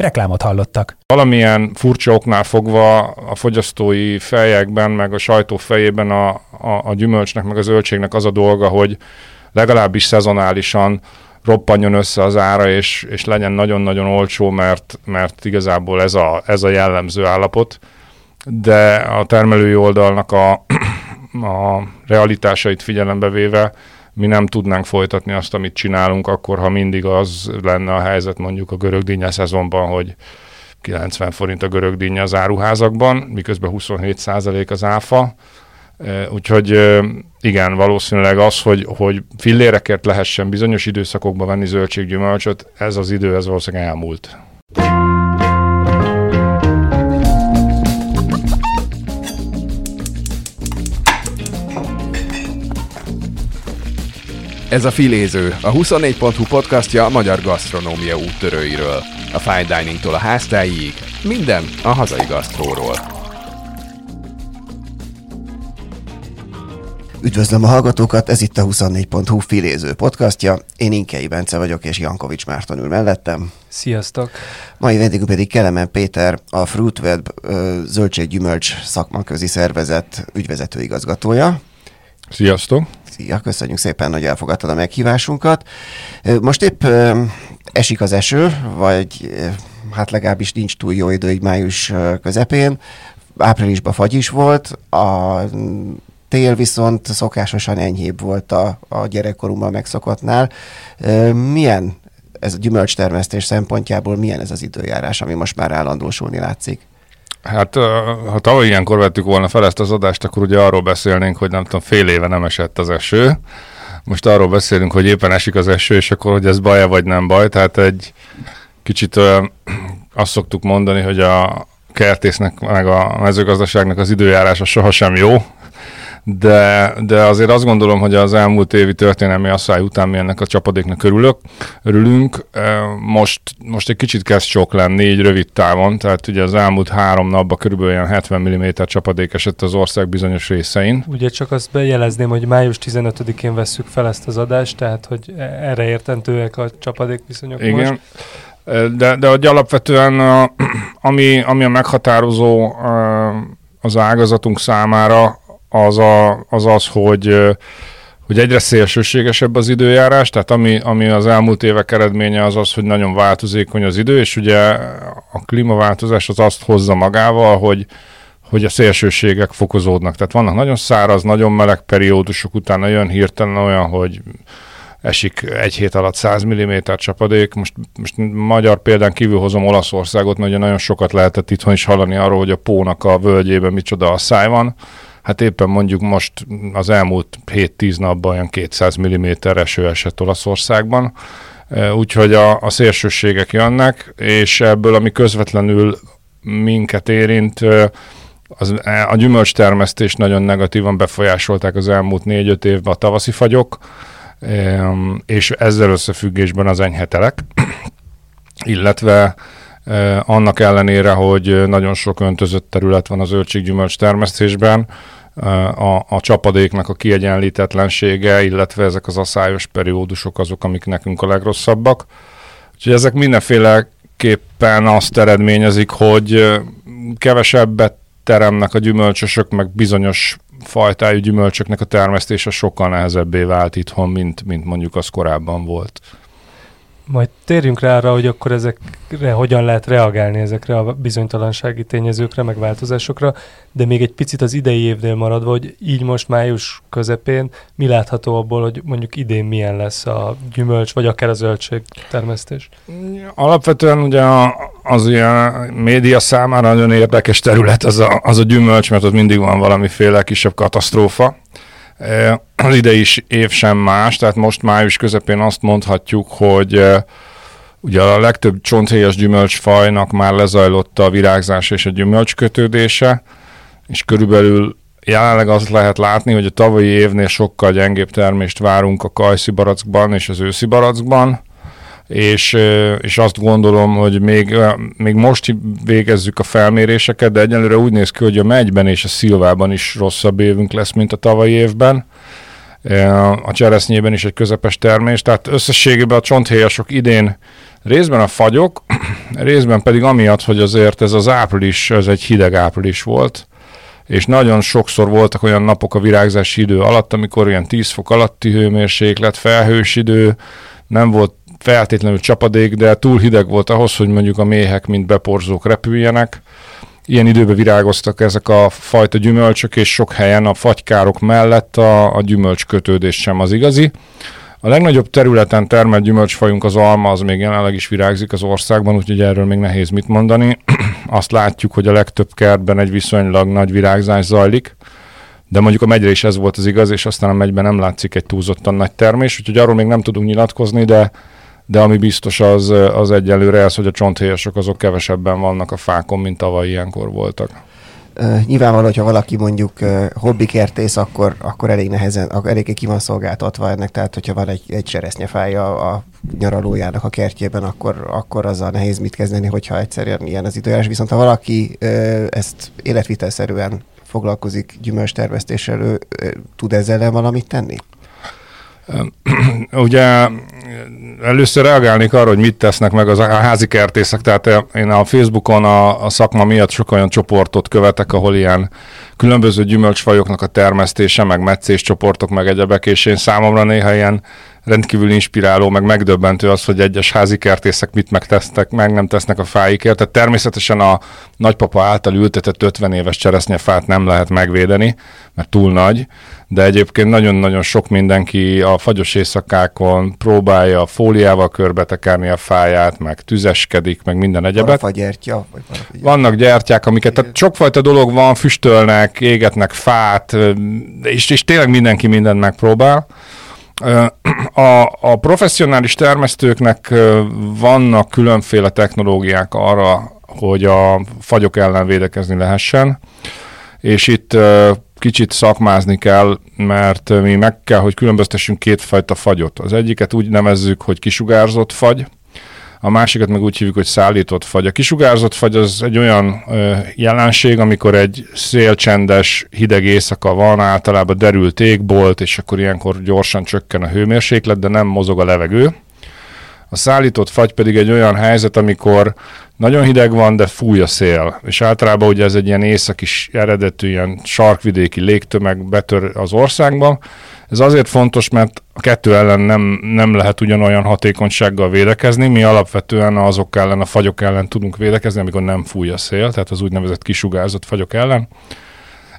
Reklámot hallottak. Valamilyen furcsa oknál fogva a fogyasztói fejekben, meg a sajtó fejében a, a, a gyümölcsnek, meg a zöldségnek az a dolga, hogy legalábbis szezonálisan roppanjon össze az ára, és, és legyen nagyon-nagyon olcsó, mert, mert igazából ez a, ez a jellemző állapot. De a termelői oldalnak a, a realitásait figyelembe véve mi nem tudnánk folytatni azt, amit csinálunk, akkor ha mindig az lenne a helyzet mondjuk a görögdínya szezonban, hogy 90 forint a görögdínya az áruházakban, miközben 27 százalék az áfa. Úgyhogy igen, valószínűleg az, hogy, hogy fillérekért lehessen bizonyos időszakokban venni zöldséggyümölcsöt, ez az idő, ez valószínűleg elmúlt. Ez a Filéző, a 24.hu podcastja a magyar gasztronómia úttörőiről. A fine diningtól a háztáig, minden a hazai gasztróról. Üdvözlöm a hallgatókat, ez itt a 24.hu Filéző podcastja. Én Inkei Bence vagyok, és Jankovics Márton ül mellettem. Sziasztok! Mai vendégünk pedig Kelemen Péter, a Fruitweb zöldséggyümölcs szakmaközi szervezet ügyvezető igazgatója. Sziasztok! Szia, köszönjük szépen, hogy elfogadtad a meghívásunkat. Most épp esik az eső, vagy hát legalábbis nincs túl jó idő, így május közepén. Áprilisban fagy is volt, a tél viszont szokásosan enyhébb volt a, a gyerekkorunkban megszokottnál. Milyen ez a gyümölcstermesztés szempontjából, milyen ez az időjárás, ami most már állandósulni látszik? Hát, ha tavaly ilyenkor vettük volna fel ezt az adást, akkor ugye arról beszélnénk, hogy nem tudom, fél éve nem esett az eső. Most arról beszélünk, hogy éppen esik az eső, és akkor, hogy ez baj vagy nem baj. Tehát egy kicsit azt szoktuk mondani, hogy a kertésznek, meg a mezőgazdaságnak az időjárása sohasem jó, de, de azért azt gondolom, hogy az elmúlt évi történelmi asszály után mi ennek a csapadéknak örülök, örülünk. Most, most egy kicsit kezd sok lenni, így rövid távon, tehát ugye az elmúlt három napban körülbelül ilyen 70 mm csapadék esett az ország bizonyos részein. Ugye csak azt bejelezném, hogy május 15-én vesszük fel ezt az adást, tehát hogy erre értentőek a csapadékviszonyok Igen. most. De, de hogy alapvetően a, ami, ami a meghatározó az ágazatunk számára, az, a, az az, hogy hogy egyre szélsőségesebb az időjárás, tehát ami, ami az elmúlt évek eredménye az az, hogy nagyon változékony az idő, és ugye a klímaváltozás az azt hozza magával, hogy, hogy a szélsőségek fokozódnak. Tehát vannak nagyon száraz, nagyon meleg periódusok, utána jön hirtelen olyan, hogy esik egy hét alatt 100 mm csapadék. Most, most magyar példán kívül hozom Olaszországot, mert ugye nagyon sokat lehetett itthon is hallani arról, hogy a Pónak a völgyében micsoda száj van Hát éppen mondjuk most az elmúlt 7-10 napban olyan 200 mm eső esett Olaszországban, úgyhogy a, a szélsőségek jönnek, és ebből, ami közvetlenül minket érint, az, a gyümölcstermesztést nagyon negatívan befolyásolták az elmúlt 4-5 évben a tavaszi fagyok, és ezzel összefüggésben az enyhetelek, illetve annak ellenére, hogy nagyon sok öntözött terület van az zöldséggyümölcs termesztésben, a, a csapadéknak a kiegyenlítetlensége, illetve ezek az asszályos periódusok azok, amik nekünk a legrosszabbak. Úgyhogy ezek mindenféleképpen azt eredményezik, hogy kevesebbet teremnek a gyümölcsösök, meg bizonyos fajtájú gyümölcsöknek a termesztése sokkal nehezebbé vált itthon, mint, mint mondjuk az korábban volt. Majd térjünk rá arra, hogy akkor ezekre hogyan lehet reagálni ezekre a bizonytalansági tényezőkre, meg változásokra, de még egy picit az idei évnél maradva, hogy így most május közepén mi látható abból, hogy mondjuk idén milyen lesz a gyümölcs, vagy akár a zöldség termesztés? Alapvetően ugye az ilyen média számára nagyon érdekes terület az a, az a gyümölcs, mert ott mindig van valamiféle kisebb katasztrófa. Az idei év sem más, tehát most május közepén azt mondhatjuk, hogy Ugye a legtöbb csonthéjas gyümölcsfajnak már lezajlott a virágzás és a gyümölcskötődése, és körülbelül jelenleg azt lehet látni, hogy a tavalyi évnél sokkal gyengébb termést várunk a kajszi barackban és az őszi barackban, és, és azt gondolom, hogy még, még most végezzük a felméréseket, de egyelőre úgy néz ki, hogy a megyben és a szilvában is rosszabb évünk lesz, mint a tavalyi évben. A cseresznyében is egy közepes termés, tehát összességében a csonthéjasok idén részben a fagyok, részben pedig amiatt, hogy azért ez az április, ez egy hideg április volt, és nagyon sokszor voltak olyan napok a virágzási idő alatt, amikor ilyen 10 fok alatti hőmérséklet, felhős idő, nem volt feltétlenül csapadék, de túl hideg volt ahhoz, hogy mondjuk a méhek, mint beporzók repüljenek. Ilyen időben virágoztak ezek a fajta gyümölcsök, és sok helyen a fagykárok mellett a, a gyümölcskötődés sem az igazi. A legnagyobb területen termelt gyümölcsfajunk az alma, az még jelenleg is virágzik az országban, úgyhogy erről még nehéz mit mondani. Azt látjuk, hogy a legtöbb kertben egy viszonylag nagy virágzás zajlik, de mondjuk a megyre is ez volt az igaz, és aztán a megyben nem látszik egy túlzottan nagy termés, úgyhogy arról még nem tudunk nyilatkozni, de de ami biztos az, az egyelőre ez, hogy a csonthéjasok azok kevesebben vannak a fákon, mint tavaly ilyenkor voltak. Uh, nyilvánvaló, hogyha valaki mondjuk uh, hobbikertész, akkor, akkor elég nehezen, akkor elég ki van szolgáltatva ennek, tehát hogyha van egy, egy cseresznyefája a nyaralójának a kertjében, akkor, akkor azzal nehéz mit kezdeni, hogyha egyszerűen ilyen az időjárás. Viszont ha valaki uh, ezt életvitelszerűen foglalkozik gyümölcstermesztéssel, ő tud ezzel valamit tenni? Ugye először reagálnék arra, hogy mit tesznek meg az a házi kertészek, tehát én a Facebookon a, a szakma miatt sok olyan csoportot követek, ahol ilyen különböző gyümölcsfajoknak a termesztése, meg meccés csoportok, meg egyebek, és én számomra néha ilyen rendkívül inspiráló, meg megdöbbentő az, hogy egyes házi kertészek mit megtesznek, meg nem tesznek a fáikért. Tehát természetesen a nagypapa által ültetett 50 éves cseresznyefát nem lehet megvédeni, mert túl nagy, de egyébként nagyon-nagyon sok mindenki a fagyos éjszakákon próbálja a fóliával körbetekerni a fáját, meg tüzeskedik, meg minden egyebet. Van gyertya? Vagy Vannak gyertyák, amiket, tehát sokfajta dolog van, füstölnek, égetnek fát, és, és tényleg mindenki mindent megpróbál. A, a professzionális termesztőknek vannak különféle technológiák arra, hogy a fagyok ellen védekezni lehessen, és itt kicsit szakmázni kell, mert mi meg kell, hogy különböztessünk kétfajta fagyot. Az egyiket úgy nevezzük, hogy kisugárzott fagy, a másikat meg úgy hívjuk, hogy szállított fagy. A kisugárzott fagy az egy olyan ö, jelenség, amikor egy szélcsendes, hideg éjszaka van, általában derült égbolt, és akkor ilyenkor gyorsan csökken a hőmérséklet, de nem mozog a levegő. A szállított fagy pedig egy olyan helyzet, amikor nagyon hideg van, de fúj a szél. És általában ugye ez egy ilyen északi eredetű, ilyen sarkvidéki légtömeg betör az országba. Ez azért fontos, mert a kettő ellen nem, nem lehet ugyanolyan hatékonysággal védekezni. Mi alapvetően azok ellen, a fagyok ellen tudunk védekezni, amikor nem fúj a szél, tehát az úgynevezett kisugárzott fagyok ellen.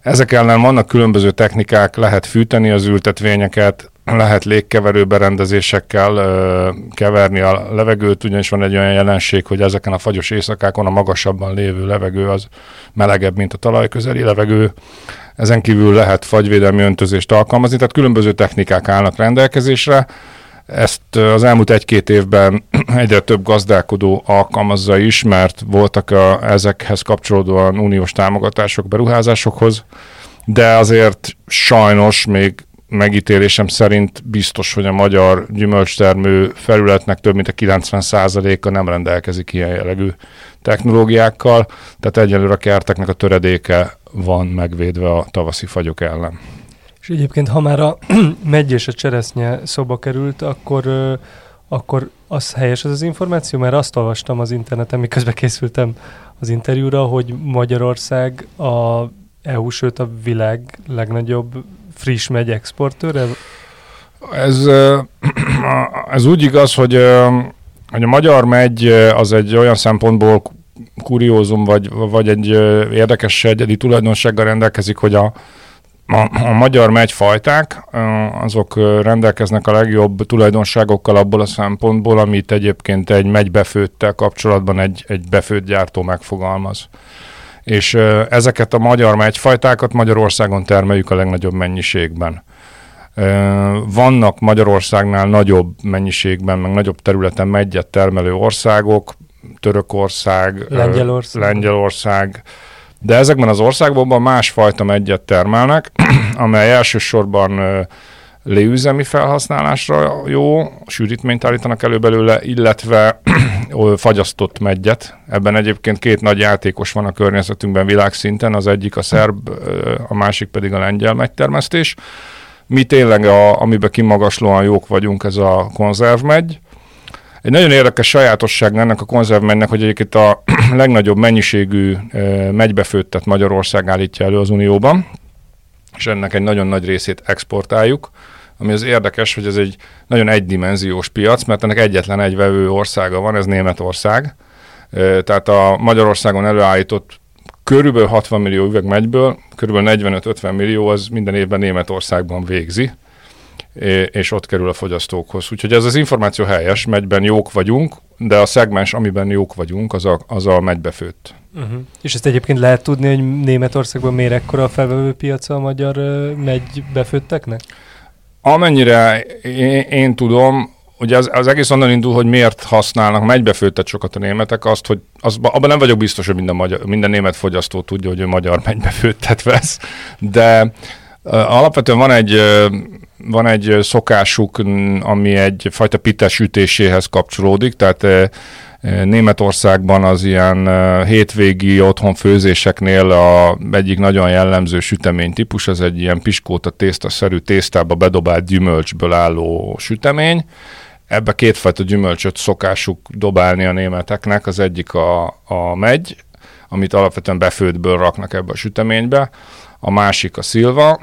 Ezek ellen vannak különböző technikák, lehet fűteni az ültetvényeket, lehet légkeverő berendezésekkel ö, keverni a levegőt, ugyanis van egy olyan jelenség, hogy ezeken a fagyos éjszakákon a magasabban lévő levegő az melegebb, mint a talajközeli levegő. Ezen kívül lehet fagyvédelmi öntözést alkalmazni, tehát különböző technikák állnak rendelkezésre. Ezt az elmúlt egy-két évben egyre több gazdálkodó alkalmazza is, mert voltak a, ezekhez kapcsolódóan uniós támogatások beruházásokhoz, de azért sajnos még megítélésem szerint biztos, hogy a magyar gyümölcstermő felületnek több mint a 90%-a nem rendelkezik ilyen jellegű technológiákkal, tehát egyelőre a kerteknek a töredéke van megvédve a tavaszi fagyok ellen. És egyébként, ha már a megy és a cseresznye szoba került, akkor, akkor az helyes az az információ, mert azt olvastam az interneten, miközben készültem az interjúra, hogy Magyarország a EU, sőt a világ legnagyobb friss megy exportőr? Ez, ez úgy igaz, hogy, hogy a magyar megy az egy olyan szempontból kuriózum, vagy, vagy egy érdekes egyedi tulajdonsággal rendelkezik, hogy a, a, a magyar megyfajták, azok rendelkeznek a legjobb tulajdonságokkal abból a szempontból, amit egyébként egy megybefőttel kapcsolatban egy, egy befőtt gyártó megfogalmaz és ezeket a magyar megyfajtákat Magyarországon termeljük a legnagyobb mennyiségben. Vannak Magyarországnál nagyobb mennyiségben, meg nagyobb területen megyet termelő országok, Törökország, Lengyelország. Lengyelország, de ezekben az országokban másfajta megyet termelnek, amely elsősorban léüzemi felhasználásra jó, sűrítményt állítanak elő belőle, illetve fagyasztott megyet. Ebben egyébként két nagy játékos van a környezetünkben világszinten, az egyik a szerb, a másik pedig a lengyel megytermesztés. Mi tényleg, a, amiben kimagaslóan jók vagyunk, ez a konzervmegy. Egy nagyon érdekes sajátosság ennek a konzervmegynek, hogy egyébként a legnagyobb mennyiségű megybefőttet Magyarország állítja elő az Unióban, és ennek egy nagyon nagy részét exportáljuk, ami az érdekes, hogy ez egy nagyon egydimenziós piac, mert ennek egyetlen egy vevő országa van, ez Németország. Tehát a Magyarországon előállított körülbelül 60 millió üveg megyből, körülbelül 45-50 millió az minden évben Németországban végzi, és ott kerül a fogyasztókhoz. Úgyhogy ez az információ helyes, megyben jók vagyunk, de a szegmens, amiben jók vagyunk, az a, az a megybefőtt. Uh-huh. És ezt egyébként lehet tudni, hogy Németországban miért ekkora a felvevő piaca a magyar uh, megybefőtteknek? Amennyire én, én tudom, ugye az, az egész onnan indul, hogy miért használnak megybefőttet sokat a németek, azt, hogy az, abban nem vagyok biztos, hogy minden, magyar, minden német fogyasztó tudja, hogy ő magyar megybefőttet vesz, de alapvetően van egy van egy szokásuk, ami egyfajta pites ütéséhez kapcsolódik, tehát Németországban az ilyen hétvégi otthon főzéseknél a egyik nagyon jellemző sütemény típus, az egy ilyen piskóta tésztaszerű tésztába bedobált gyümölcsből álló sütemény. Ebbe kétfajta gyümölcsöt szokásuk dobálni a németeknek, az egyik a, a megy, amit alapvetően befőttből raknak ebbe a süteménybe, a másik a szilva,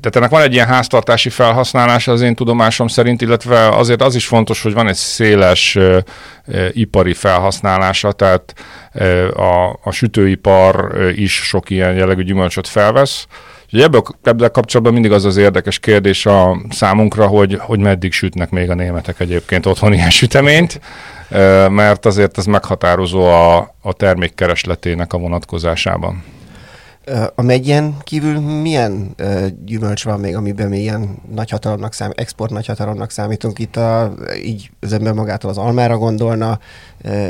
tehát ennek van egy ilyen háztartási felhasználása az én tudomásom szerint, illetve azért az is fontos, hogy van egy széles ö, ö, ipari felhasználása, tehát ö, a, a sütőipar ö, is sok ilyen jellegű gyümölcsöt felvesz. Ebből, ebből kapcsolatban mindig az az érdekes kérdés a számunkra, hogy, hogy meddig sütnek még a németek egyébként otthon ilyen süteményt, mert azért ez meghatározó a, a termék keresletének a vonatkozásában. A megyen kívül milyen gyümölcs van még, amiben mi ilyen nagyhatalomnak szám, export nagyhatalomnak számítunk? Itt a, így az ember magától az almára gondolna,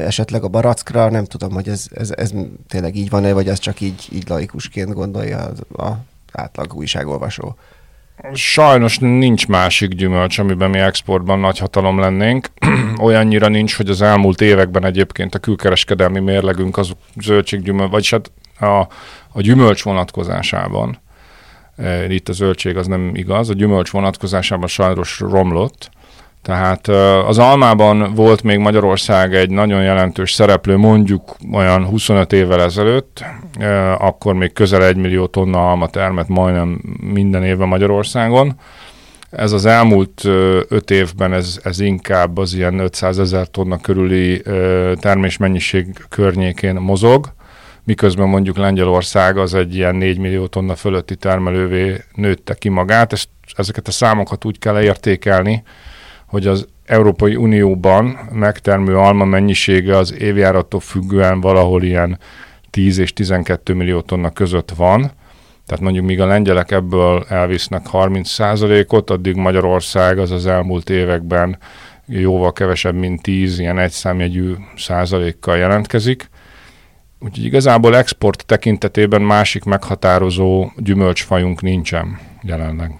esetleg a barackra, nem tudom, hogy ez, ez, ez tényleg így van-e, vagy ez csak így, így laikusként gondolja az a átlag újságolvasó. Sajnos nincs másik gyümölcs, amiben mi exportban nagy hatalom lennénk. Olyannyira nincs, hogy az elmúlt években egyébként a külkereskedelmi mérlegünk az zöldséggyümölcs, vagyis hát a, a gyümölcs vonatkozásában, e, itt a zöldség az nem igaz, a gyümölcs vonatkozásában sajnos romlott, tehát e, az almában volt még Magyarország egy nagyon jelentős szereplő, mondjuk olyan 25 évvel ezelőtt, e, akkor még közel egy millió tonna alma termett majdnem minden évben Magyarországon. Ez az elmúlt öt évben ez, ez inkább az ilyen 500 ezer tonna körüli termésmennyiség környékén mozog miközben mondjuk Lengyelország az egy ilyen 4 millió tonna fölötti termelővé nőtte ki magát. Ezt, ezeket a számokat úgy kell értékelni, hogy az Európai Unióban megtermő alma mennyisége az évjárattól függően valahol ilyen 10 és 12 millió tonna között van. Tehát mondjuk míg a lengyelek ebből elvisznek 30% ot addig Magyarország az az elmúlt években jóval kevesebb, mint 10, ilyen egyszámjegyű százalékkal jelentkezik. Úgyhogy igazából export tekintetében másik meghatározó gyümölcsfajunk nincsen jelenleg.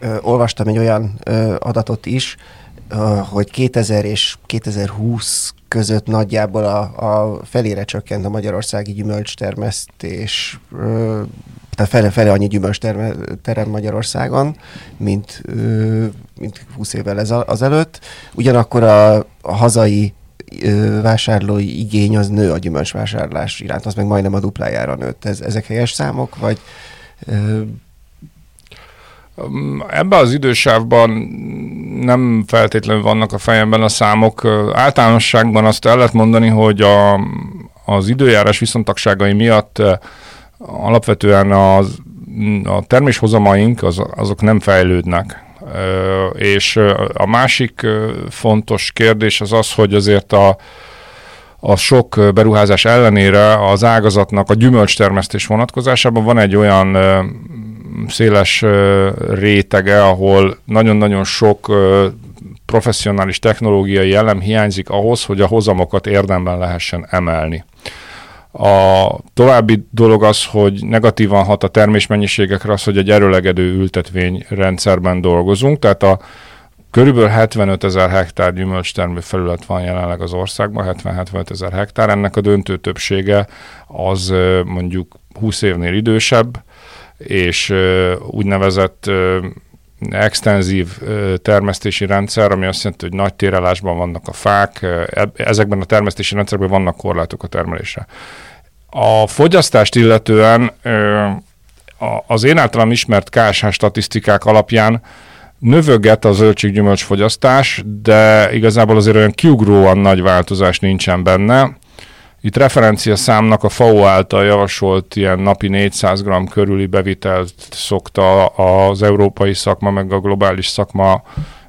Ö, olvastam egy olyan ö, adatot is, ö, hogy 2000 és 2020 között nagyjából a, a felére csökkent a magyarországi gyümölcstermesztés, ö, tehát fele, fele annyi gyümölcs terem Magyarországon, mint, ö, mint 20 évvel ez azelőtt. Ugyanakkor a, a hazai vásárlói igény az nő a gyümölcsvásárlás iránt, az meg majdnem a duplájára nőtt. Ez, ezek helyes számok, vagy Ebben az idősávban nem feltétlenül vannak a fejemben a számok. Általánosságban azt el lehet mondani, hogy a, az időjárás viszontagságai miatt alapvetően az, a terméshozamaink az, azok nem fejlődnek. És a másik fontos kérdés az az, hogy azért a, a sok beruházás ellenére az ágazatnak a gyümölcstermesztés vonatkozásában van egy olyan széles rétege, ahol nagyon-nagyon sok professzionális technológiai elem hiányzik ahhoz, hogy a hozamokat érdemben lehessen emelni. A további dolog az, hogy negatívan hat a termésmennyiségekre az, hogy egy erőlegedő ültetvény rendszerben dolgozunk, tehát a Körülbelül 75 ezer hektár gyümölcstermő felület van jelenleg az országban, 70-75 ezer hektár. Ennek a döntő többsége az mondjuk 20 évnél idősebb, és úgynevezett extenzív termesztési rendszer, ami azt jelenti, hogy nagy térelásban vannak a fák, ezekben a termesztési rendszerekben vannak korlátok a termelésre. A fogyasztást illetően az én általam ismert KSH statisztikák alapján növöget a zöldséggyümölcs fogyasztás, de igazából azért olyan kiugróan nagy változás nincsen benne. Itt referencia számnak a FAO által javasolt ilyen napi 400 g körüli bevitelt szokta az európai szakma meg a globális szakma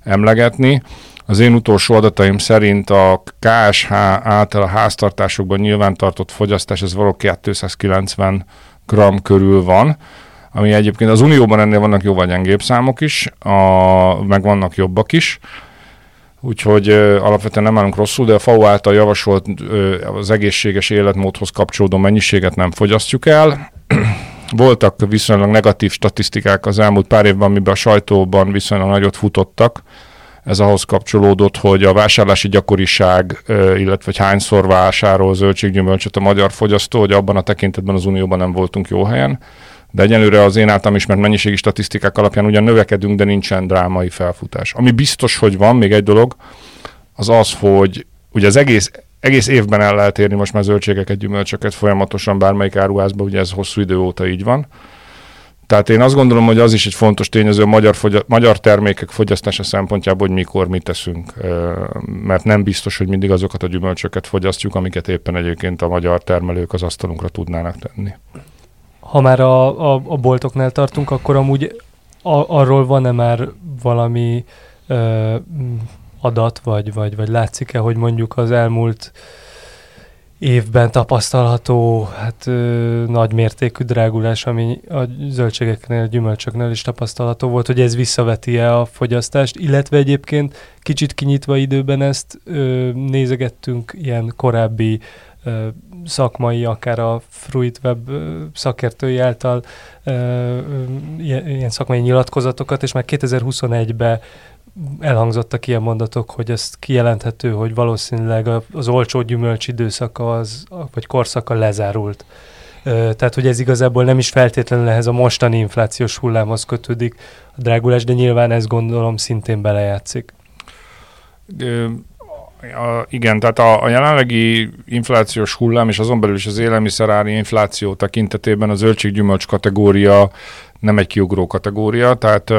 emlegetni. Az én utolsó adataim szerint a KSH által a háztartásokban nyilvántartott fogyasztás, ez való 290 g körül van, ami egyébként az Unióban ennél vannak jóval gyengébb számok is, a, meg vannak jobbak is, úgyhogy alapvetően nem állunk rosszul, de a FAO által javasolt az egészséges életmódhoz kapcsolódó mennyiséget nem fogyasztjuk el. Voltak viszonylag negatív statisztikák az elmúlt pár évben, amiben a sajtóban viszonylag nagyot futottak. Ez ahhoz kapcsolódott, hogy a vásárlási gyakoriság, illetve hogy hányszor vásárol zöldséggyümölcsöt a magyar fogyasztó, hogy abban a tekintetben az Unióban nem voltunk jó helyen de egyelőre az én általam ismert mennyiségi statisztikák alapján ugyan növekedünk, de nincsen drámai felfutás. Ami biztos, hogy van, még egy dolog, az az, hogy ugye az egész, egész évben el lehet érni most már zöldségeket, gyümölcsöket folyamatosan bármelyik áruházban, ugye ez hosszú idő óta így van. Tehát én azt gondolom, hogy az is egy fontos tényező a magyar, fogy- magyar termékek fogyasztása szempontjából, hogy mikor mit teszünk, mert nem biztos, hogy mindig azokat a gyümölcsöket fogyasztjuk, amiket éppen egyébként a magyar termelők az asztalunkra tudnának tenni ha már a, a, a boltoknál tartunk, akkor amúgy a, arról van-e már valami ö, adat, vagy, vagy, vagy látszik-e, hogy mondjuk az elmúlt évben tapasztalható hát, ö, nagy mértékű drágulás, ami a zöldségeknél, gyümölcsöknél is tapasztalható volt, hogy ez visszaveti-e a fogyasztást, illetve egyébként kicsit kinyitva időben ezt ö, nézegettünk ilyen korábbi szakmai, akár a FruitWeb szakértői által ilyen szakmai nyilatkozatokat, és már 2021-ben elhangzottak ilyen mondatok, hogy ezt kijelenthető, hogy valószínűleg az olcsó gyümölcs időszaka az, vagy korszaka lezárult. Tehát, hogy ez igazából nem is feltétlenül ehhez a mostani inflációs hullámhoz kötődik a drágulás, de nyilván ez gondolom szintén belejátszik a, igen, tehát a, a jelenlegi inflációs hullám és azon belül is az élelmiszerári infláció tekintetében a zöldséggyümölcs kategória nem egy kiugró kategória, tehát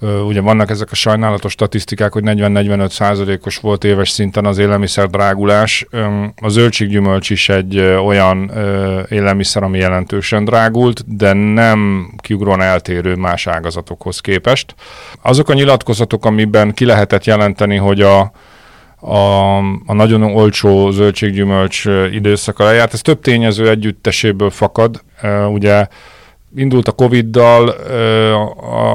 Uh, ugye vannak ezek a sajnálatos statisztikák, hogy 40-45 százalékos volt éves szinten az élelmiszer drágulás. A zöldséggyümölcs is egy uh, olyan élelmiszer, ami jelentősen drágult, de nem kiugróan eltérő más ágazatokhoz képest. Azok a nyilatkozatok, amiben ki lehetett jelenteni, hogy a a, a nagyon olcsó zöldséggyümölcs időszaka lejárt. Ez több tényező együtteséből fakad. Ugye indult a Covid-dal,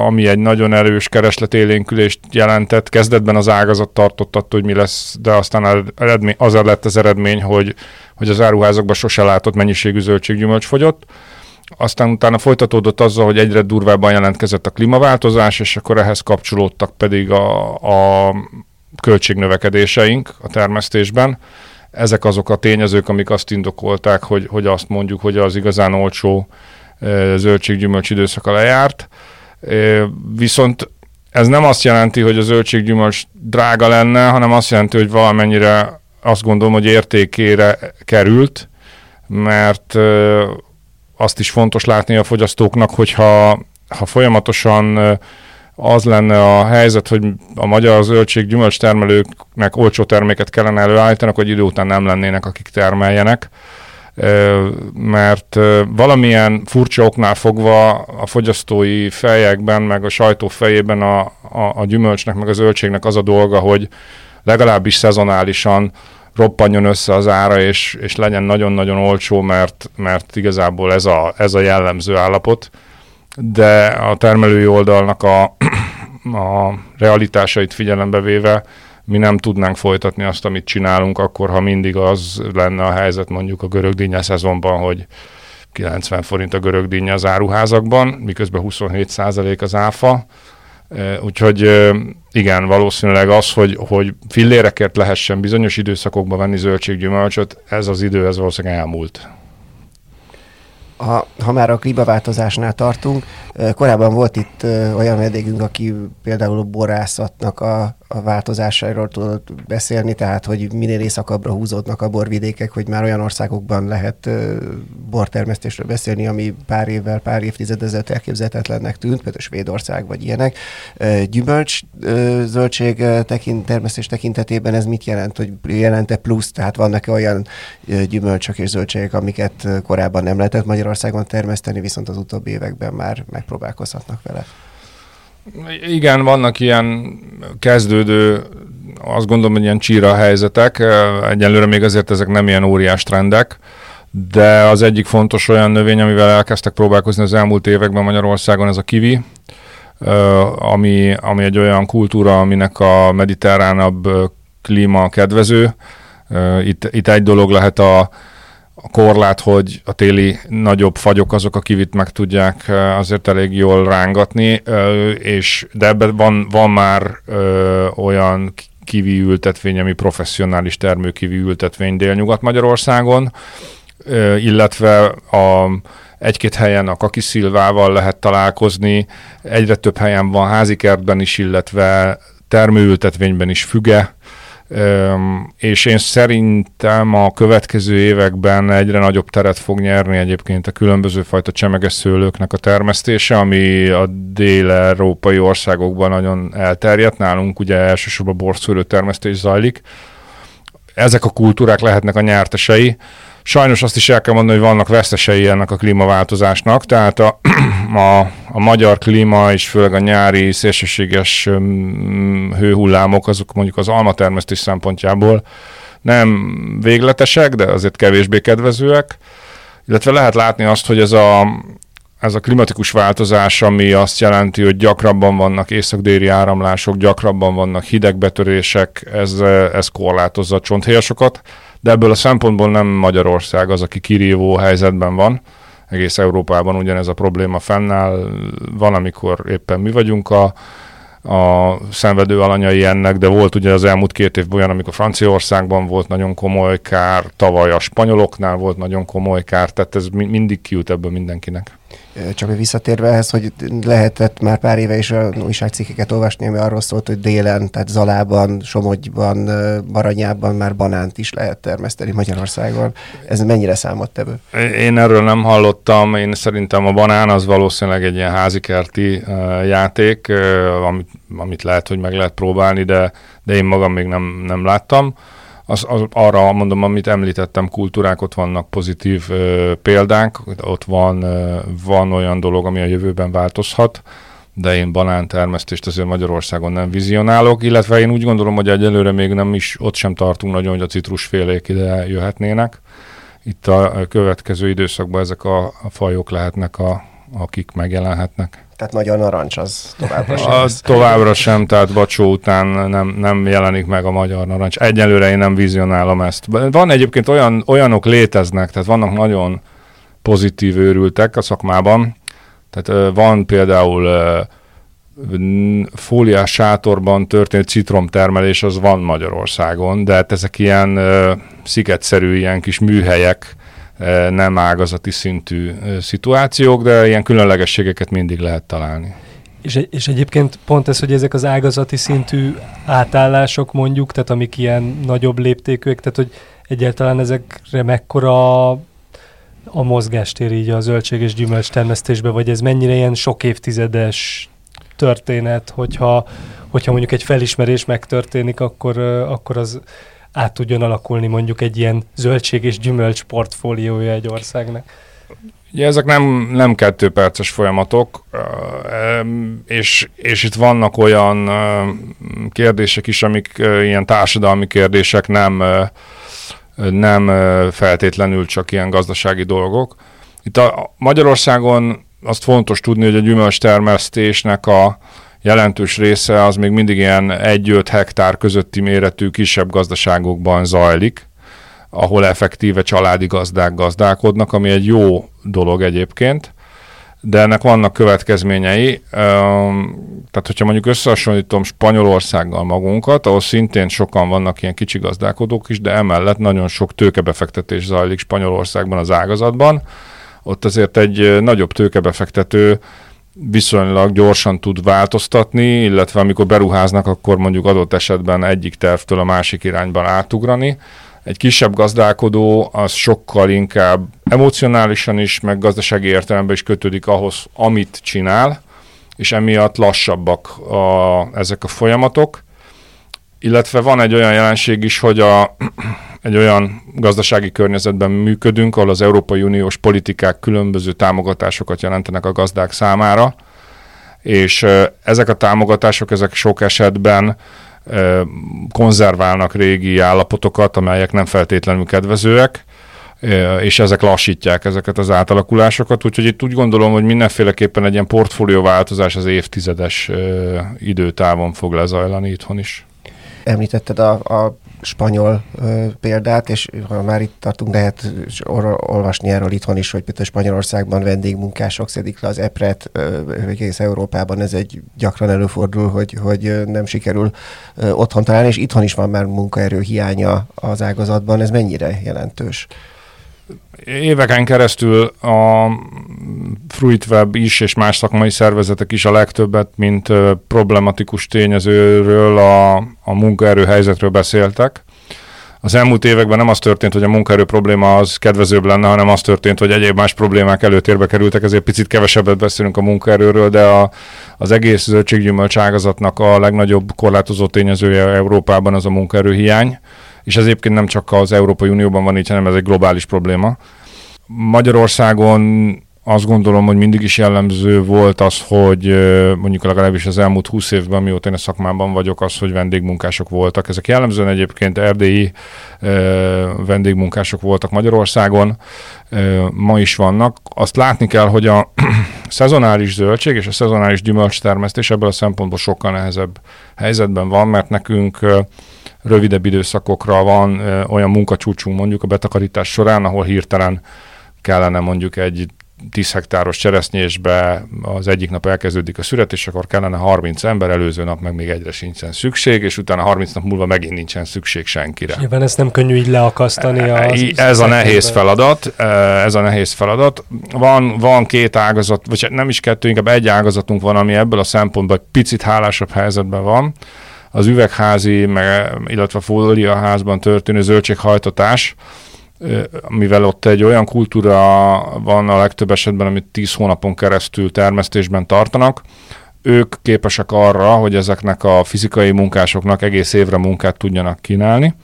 ami egy nagyon erős keresletélénkülést jelentett. Kezdetben az ágazat tartott attól, hogy mi lesz, de aztán eredmény, az lett az eredmény, hogy, hogy az áruházakban sose látott mennyiségű zöldséggyümölcs fogyott. Aztán utána folytatódott azzal, hogy egyre durvábban jelentkezett a klímaváltozás, és akkor ehhez kapcsolódtak pedig a, a költségnövekedéseink a termesztésben. Ezek azok a tényezők, amik azt indokolták, hogy, hogy azt mondjuk, hogy az igazán olcsó zöldséggyümölcs időszaka lejárt. Viszont ez nem azt jelenti, hogy a zöldséggyümölcs drága lenne, hanem azt jelenti, hogy valamennyire azt gondolom, hogy értékére került, mert azt is fontos látni a fogyasztóknak, hogyha ha folyamatosan az lenne a helyzet, hogy a magyar zöldség gyümölcs termelőknek olcsó terméket kellene előállítanak, hogy idő után nem lennének, akik termeljenek. Mert valamilyen furcsa oknál fogva a fogyasztói fejekben, meg a sajtó fejében a, a, a gyümölcsnek, meg a zöldségnek az a dolga, hogy legalábbis szezonálisan roppanjon össze az ára, és, és legyen nagyon-nagyon olcsó, mert, mert igazából ez a, ez a jellemző állapot de a termelői oldalnak a, a realitásait figyelembe véve mi nem tudnánk folytatni azt, amit csinálunk, akkor ha mindig az lenne a helyzet mondjuk a görög dinnye szezonban, hogy 90 forint a görög dinnye az áruházakban, miközben 27 százalék az áfa. Úgyhogy igen, valószínűleg az, hogy, hogy fillérekért lehessen bizonyos időszakokban venni zöldséggyümölcsöt, ez az idő, ez valószínűleg elmúlt ha, ha már a klímaváltozásnál tartunk, korábban volt itt olyan vendégünk, aki például a borászatnak a, a változásairól tudott beszélni, tehát hogy minél északabbra húzódnak a borvidékek, hogy már olyan országokban lehet bortermesztésről beszélni, ami pár évvel, pár évtized ezelőtt elképzelhetetlennek tűnt, például Svédország vagy ilyenek. Gyümölcs zöldség tekint, termesztés tekintetében ez mit jelent, hogy jelente plusz, tehát vannak-e olyan gyümölcsök és zöldségek, amiket korábban nem lehetett Magyarországon termeszteni, viszont az utóbbi években már megpróbálkozhatnak vele? Igen, vannak ilyen kezdődő, azt gondolom, hogy ilyen csíra helyzetek. Egyelőre még azért ezek nem ilyen óriás trendek, de az egyik fontos olyan növény, amivel elkezdtek próbálkozni az elmúlt években Magyarországon, ez a kivi, ami, ami egy olyan kultúra, aminek a mediterránabb klíma kedvező. Itt, itt egy dolog lehet a, a korlát, hogy a téli nagyobb fagyok azok a kivit meg tudják azért elég jól rángatni, és de ebben van, van már olyan kivi ültetvény, ami professzionális termőkivi ültetvény Dél-Nyugat-Magyarországon, illetve a egy-két helyen a kakiszilvával lehet találkozni, egyre több helyen van házikertben is, illetve termőültetvényben is füge, és én szerintem a következő években egyre nagyobb teret fog nyerni egyébként a különböző fajta csemeges szőlőknek a termesztése, ami a dél-európai országokban nagyon elterjedt. Nálunk ugye elsősorban borszőlő termesztés zajlik. Ezek a kultúrák lehetnek a nyertesei. Sajnos azt is el kell mondani, hogy vannak vesztesei ennek a klímaváltozásnak, tehát a, a, a magyar klíma és főleg a nyári szélsőséges hőhullámok, azok mondjuk az almatermesztés szempontjából nem végletesek, de azért kevésbé kedvezőek, illetve lehet látni azt, hogy ez a, ez a klimatikus változás, ami azt jelenti, hogy gyakrabban vannak észak-déli áramlások, gyakrabban vannak hidegbetörések, ez, ez korlátozza a csonthéjasokat, de ebből a szempontból nem Magyarország az, aki kirívó helyzetben van. Egész Európában ugyanez a probléma fennáll. Van, amikor éppen mi vagyunk a, a szenvedő alanyai ennek, de volt ugye az elmúlt két évben olyan, amikor Franciaországban volt nagyon komoly kár, tavaly a spanyoloknál volt nagyon komoly kár, tehát ez mindig kijut ebből mindenkinek. Csak visszatérve ehhez, hogy lehetett már pár éve is újságcikkeket olvasni, ami arról szólt, hogy délen, tehát Zalában, Somogyban, Baranyában már banánt is lehet termeszteni Magyarországon. Ez mennyire számottevő? Én erről nem hallottam, én szerintem a banán az valószínűleg egy ilyen házikerti játék, amit, amit lehet, hogy meg lehet próbálni, de, de én magam még nem, nem láttam az, az, arra mondom, amit említettem, kultúrák, ott vannak pozitív ö, példánk, ott van, ö, van olyan dolog, ami a jövőben változhat, de én banántermesztést azért Magyarországon nem vizionálok, illetve én úgy gondolom, hogy egyelőre még nem is, ott sem tartunk nagyon, hogy a citrusfélék ide jöhetnének. Itt a következő időszakban ezek a, a fajok lehetnek, a, akik megjelenhetnek. Tehát magyar narancs az továbbra sem. Az továbbra sem, tehát Bacsó után nem, nem jelenik meg a magyar narancs. Egyelőre én nem vizionálom ezt. Van egyébként olyan, olyanok léteznek, tehát vannak nagyon pozitív őrültek a szakmában. Tehát van például fóliás sátorban történt citromtermelés, az van Magyarországon, de hát ezek ilyen szigetszerű, ilyen kis műhelyek, nem ágazati szintű szituációk, de ilyen különlegességeket mindig lehet találni. És, és egyébként pont ez, hogy ezek az ágazati szintű átállások mondjuk, tehát amik ilyen nagyobb léptékűek, tehát hogy egyáltalán ezekre mekkora a mozgástér így a zöldség és gyümölcs termesztésbe, vagy ez mennyire ilyen sok évtizedes történet, hogyha, hogyha mondjuk egy felismerés megtörténik, akkor, akkor az át tudjon alakulni mondjuk egy ilyen zöldség és gyümölcs portfóliója egy országnak? Ugye ezek nem, nem kettő perces folyamatok, és, és itt vannak olyan kérdések is, amik ilyen társadalmi kérdések nem, nem feltétlenül csak ilyen gazdasági dolgok. Itt a Magyarországon azt fontos tudni, hogy a gyümölcstermesztésnek a jelentős része az még mindig ilyen 1-5 hektár közötti méretű kisebb gazdaságokban zajlik, ahol effektíve családi gazdák gazdálkodnak, ami egy jó dolog egyébként, de ennek vannak következményei. Tehát, hogyha mondjuk összehasonlítom Spanyolországgal magunkat, ahol szintén sokan vannak ilyen kicsi gazdálkodók is, de emellett nagyon sok tőkebefektetés zajlik Spanyolországban az ágazatban. Ott azért egy nagyobb tőkebefektető viszonylag gyorsan tud változtatni, illetve amikor beruháznak, akkor mondjuk adott esetben egyik tervtől a másik irányban átugrani. Egy kisebb gazdálkodó az sokkal inkább emocionálisan is, meg gazdasági értelemben is kötődik ahhoz, amit csinál, és emiatt lassabbak a, ezek a folyamatok. Illetve van egy olyan jelenség is, hogy a, egy olyan gazdasági környezetben működünk, ahol az Európai Uniós politikák különböző támogatásokat jelentenek a gazdák számára, és ezek a támogatások, ezek sok esetben konzerválnak régi állapotokat, amelyek nem feltétlenül kedvezőek, és ezek lassítják ezeket az átalakulásokat, úgyhogy itt úgy gondolom, hogy mindenféleképpen egy ilyen portfólióváltozás az évtizedes időtávon fog lezajlani itthon is. Említetted a, a spanyol ö, példát, és ha már itt tartunk, lehet or- olvasni erről itthon is, hogy például Spanyolországban vendégmunkások szedik le az epret, ö, egész Európában ez egy gyakran előfordul, hogy, hogy nem sikerül ö, otthon találni, és itthon is van már munkaerő hiánya az ágazatban. Ez mennyire jelentős? Éveken keresztül a Fruitweb is és más szakmai szervezetek is a legtöbbet, mint problematikus tényezőről a, a munkaerő helyzetről beszéltek. Az elmúlt években nem az történt, hogy a munkaerő probléma az kedvezőbb lenne, hanem az történt, hogy egyéb más problémák előtérbe kerültek, ezért picit kevesebbet beszélünk a munkaerőről, de a, az egész zöldséggyümölcs ágazatnak a legnagyobb korlátozó tényezője Európában az a munkaerő hiány és ez egyébként nem csak az Európai Unióban van így, hanem ez egy globális probléma. Magyarországon azt gondolom, hogy mindig is jellemző volt az, hogy mondjuk legalábbis az elmúlt 20 évben, mióta én a szakmában vagyok, az, hogy vendégmunkások voltak. Ezek jellemzően egyébként erdélyi vendégmunkások voltak Magyarországon, ma is vannak. Azt látni kell, hogy a szezonális zöldség és a szezonális gyümölcstermesztés ebből a szempontból sokkal nehezebb helyzetben van, mert nekünk rövidebb időszakokra van olyan munkacsúcsunk mondjuk a betakarítás során, ahol hirtelen kellene mondjuk egy 10 hektáros cseresznyésbe az egyik nap elkezdődik a születés, akkor kellene 30 ember, előző nap meg még egyre sincsen szükség, és utána 30 nap múlva megint nincsen szükség senkire. Nyilván ezt nem könnyű így leakasztani. Az ez a nehéz feladat, ez a nehéz feladat. Van, van két ágazat, vagy nem is kettő, inkább egy ágazatunk van, ami ebből a szempontból egy picit hálásabb helyzetben van az üvegházi, meg, illetve fóliaházban történő zöldséghajtatás, mivel ott egy olyan kultúra van a legtöbb esetben, amit 10 hónapon keresztül termesztésben tartanak, ők képesek arra, hogy ezeknek a fizikai munkásoknak egész évre munkát tudjanak kínálni,